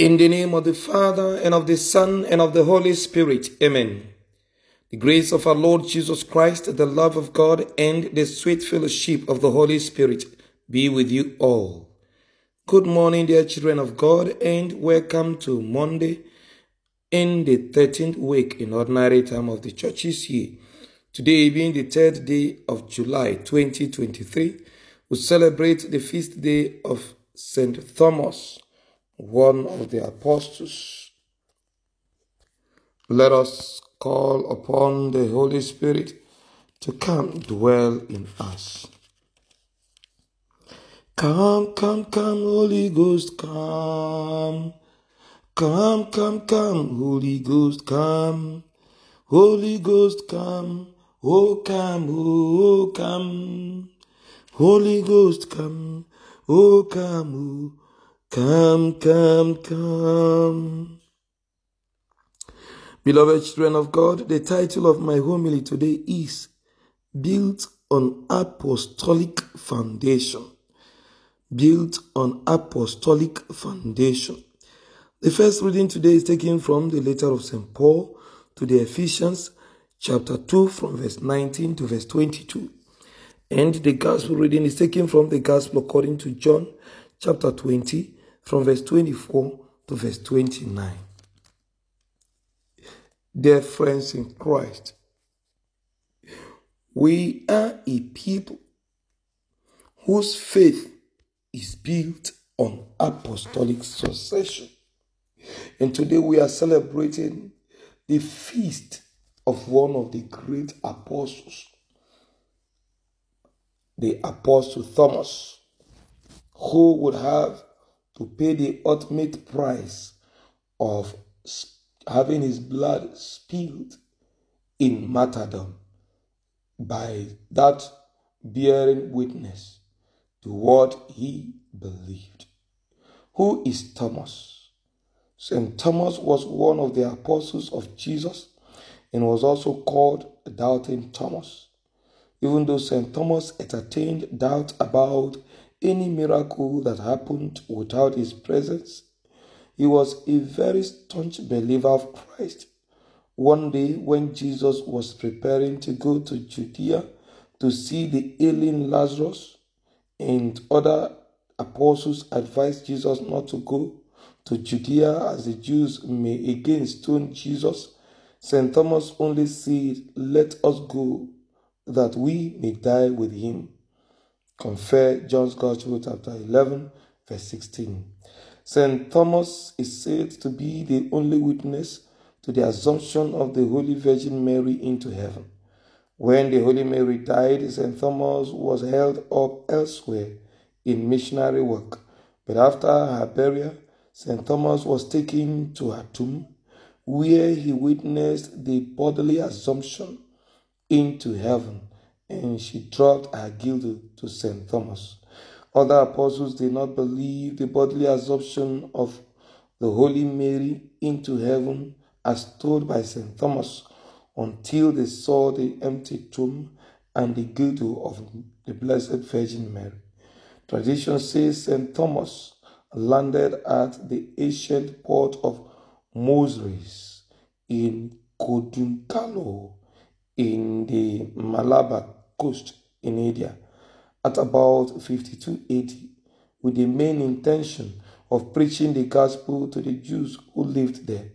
In the name of the Father, and of the Son, and of the Holy Spirit. Amen. The grace of our Lord Jesus Christ, the love of God, and the sweet fellowship of the Holy Spirit be with you all. Good morning, dear children of God, and welcome to Monday in the 13th week in ordinary time of the church's year. Today being the third day of July 2023, we celebrate the feast day of St. Thomas one of the apostles. Let us call upon the Holy Spirit to come dwell in us. Come, come, come, Holy Ghost, come. Come, come, come, Holy Ghost, come. Holy Ghost, come. Oh, come, oh, come. Holy Ghost, come. Oh, come, oh, Come, come, come. Beloved children of God, the title of my homily today is Built on Apostolic Foundation. Built on Apostolic Foundation. The first reading today is taken from the letter of St. Paul to the Ephesians, chapter 2, from verse 19 to verse 22. And the gospel reading is taken from the gospel according to John, chapter 20, from verse 24 to verse 29. Dear friends in Christ, we are a people whose faith is built on apostolic succession. And today we are celebrating the feast of one of the great apostles, the Apostle Thomas, who would have to pay the ultimate price of having his blood spilled in martyrdom by that bearing witness to what he believed. Who is Thomas? St. Thomas was one of the apostles of Jesus and was also called Doubting Thomas. Even though St. Thomas entertained doubt about any miracle that happened without his presence. He was a very staunch believer of Christ. One day, when Jesus was preparing to go to Judea to see the ailing Lazarus, and other apostles advised Jesus not to go to Judea as the Jews may again stone Jesus, St. Thomas only said, Let us go that we may die with him. Compare John's Gospel, chapter 11, verse 16. St. Thomas is said to be the only witness to the assumption of the Holy Virgin Mary into heaven. When the Holy Mary died, St. Thomas was held up elsewhere in missionary work. But after her burial, St. Thomas was taken to her tomb, where he witnessed the bodily assumption into heaven and she dropped her guilt to St. Thomas. Other apostles did not believe the bodily assumption of the Holy Mary into heaven as told by St. Thomas until they saw the empty tomb and the guilt of the Blessed Virgin Mary. Tradition says St. Thomas landed at the ancient port of Muziris in Kodungallur in the Malabar coast in India at about 52 AD with the main intention of preaching the gospel to the Jews who lived there.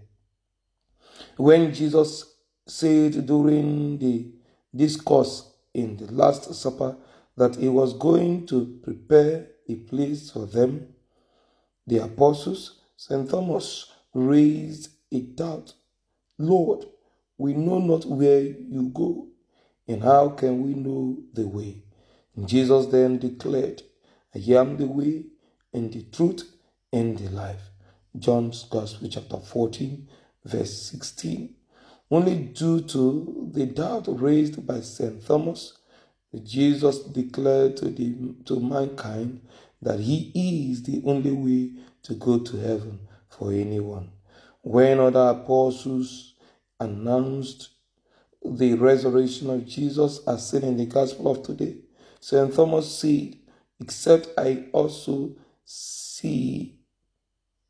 When Jesus said during the discourse in the Last Supper that he was going to prepare a place for them, the apostles, St. Thomas raised a doubt Lord, we know not where you go, and how can we know the way? Jesus then declared, I am the way and the truth and the life. John's Gospel, chapter 14, verse 16. Only due to the doubt raised by St. Thomas, Jesus declared to, the, to mankind that he is the only way to go to heaven for anyone. When other apostles announced the resurrection of Jesus as seen in the Gospel of today. St. Thomas said, Except I also see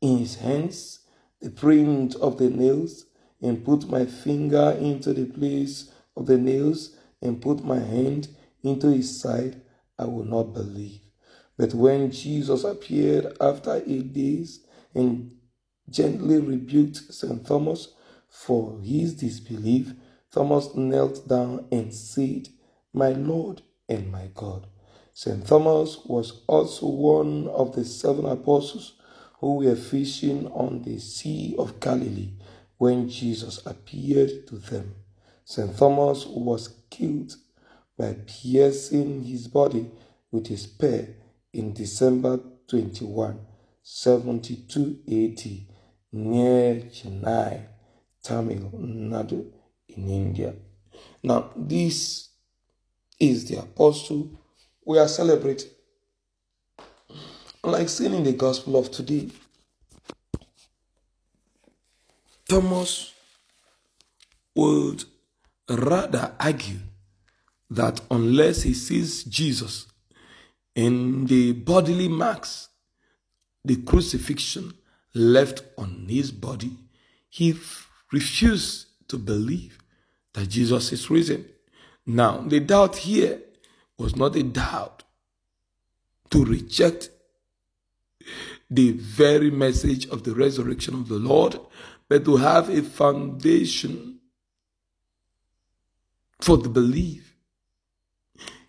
in his hands the print of the nails, and put my finger into the place of the nails, and put my hand into his side, I will not believe. But when Jesus appeared after eight days and gently rebuked St. Thomas for his disbelief, Thomas knelt down and said, My Lord and my God. St. Thomas was also one of the seven apostles who were fishing on the Sea of Galilee when Jesus appeared to them. St. Thomas was killed by piercing his body with a spear in December 21, 72 AD, near Chennai, Tamil Nadu, in India. Now, this is the apostle we are celebrating. Like seen in the gospel of today, Thomas would rather argue that unless he sees Jesus in the bodily marks, the crucifixion left on his body, he refused to believe that Jesus is risen. Now, the doubt here was not a doubt to reject the very message of the resurrection of the Lord, but to have a foundation for the belief.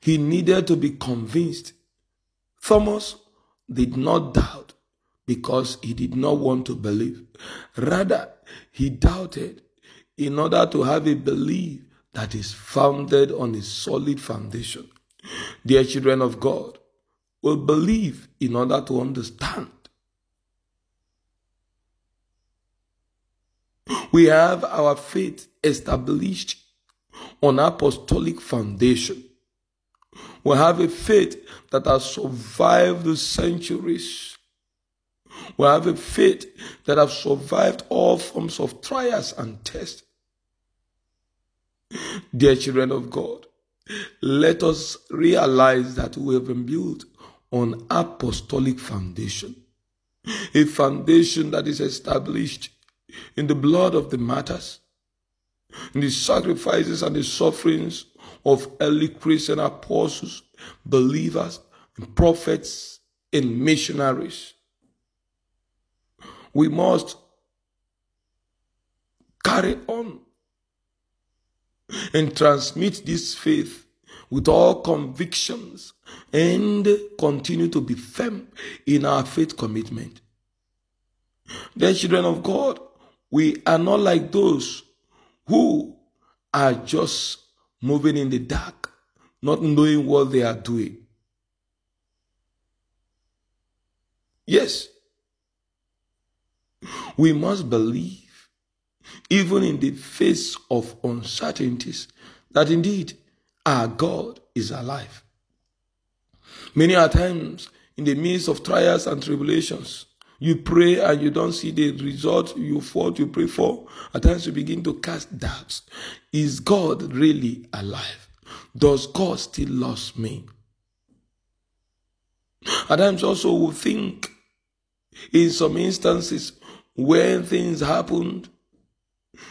He needed to be convinced. Thomas did not doubt because he did not want to believe. Rather, he doubted in order to have a belief that is founded on a solid foundation. Dear children of God, will believe in order to understand. We have our faith established on apostolic foundation. We have a faith that has survived the centuries. We have a faith that has survived all forms of trials and tests. Dear children of God, let us realize that we have been built on apostolic foundation. A foundation that is established in the blood of the martyrs, in the sacrifices and the sufferings of early Christian apostles, believers, and prophets, and missionaries. We must carry on and transmit this faith with all convictions and continue to be firm in our faith commitment. Then, children of God, we are not like those who are just moving in the dark, not knowing what they are doing. Yes, we must believe, even in the face of uncertainties, that indeed our God is alive. Many are times in the midst of trials and tribulations, you pray and you don't see the result you thought you pray for. At times you begin to cast doubts. Is God really alive? Does God still love me? At times also we think in some instances when things happened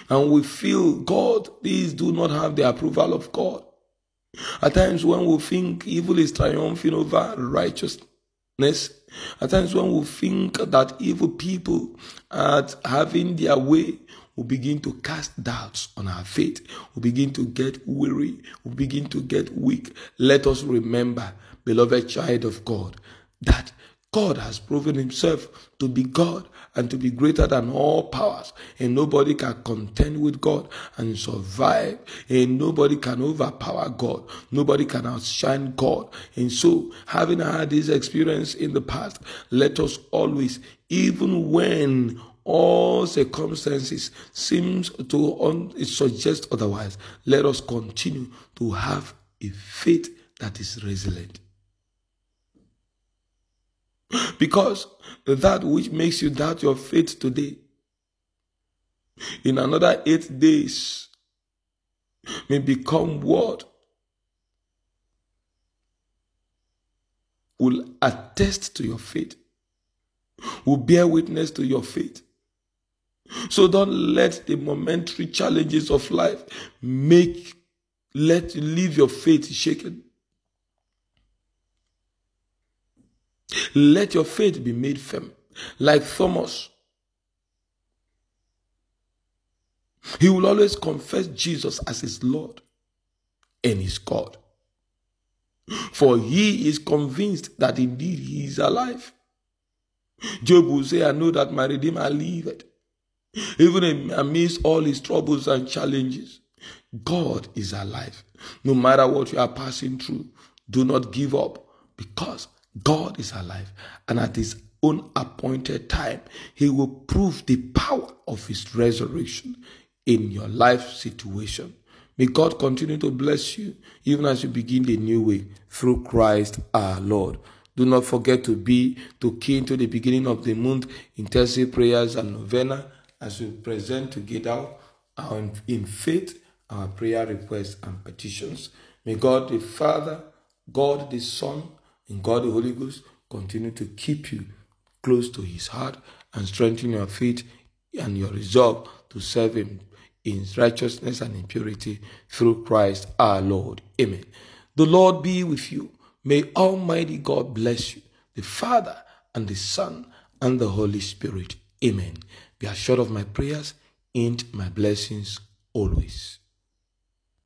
and we feel God, these do not have the approval of God. At times when we think evil is triumphing over righteousness, at times when we think that evil people are having their way, we begin to cast doubts on our faith. We begin to get weary. We begin to get weak. Let us remember, beloved child of God, that God has proven himself to be God and to be greater than all powers. And nobody can contend with God and survive. And nobody can overpower God. Nobody can outshine God. And so, having had this experience in the past, let us always, even when all circumstances seems to un- suggest otherwise, let us continue to have a faith that is resilient. Because that which makes you doubt your faith today, in another eight days, may become what will attest to your faith. will bear witness to your faith. So don't let the momentary challenges of life make let leave your faith shaken. Let your faith be made firm, like Thomas. He will always confess Jesus as his Lord and his God. For he is convinced that indeed he is alive. Job will say, I know that my Redeemer liveth. Even amidst all his troubles and challenges, God is alive. No matter what you are passing through, do not give up because God is alive. And at his own appointed time, he will prove the power of his resurrection in your life situation. May God continue to bless you even as you begin the new way through Christ our Lord. Do not forget to be to key into the beginning of the month intensive prayers and novena as we present together our, in faith our prayer requests and petitions. May God the Father, God the Son, and God the Holy Ghost continue to keep you close to His heart and strengthen your faith and your resolve to serve Him in righteousness and in purity through Christ our Lord. Amen. The Lord be with you. May Almighty God bless you, the Father and the Son and the Holy Spirit. Amen. Be assured of my prayers and my blessings always.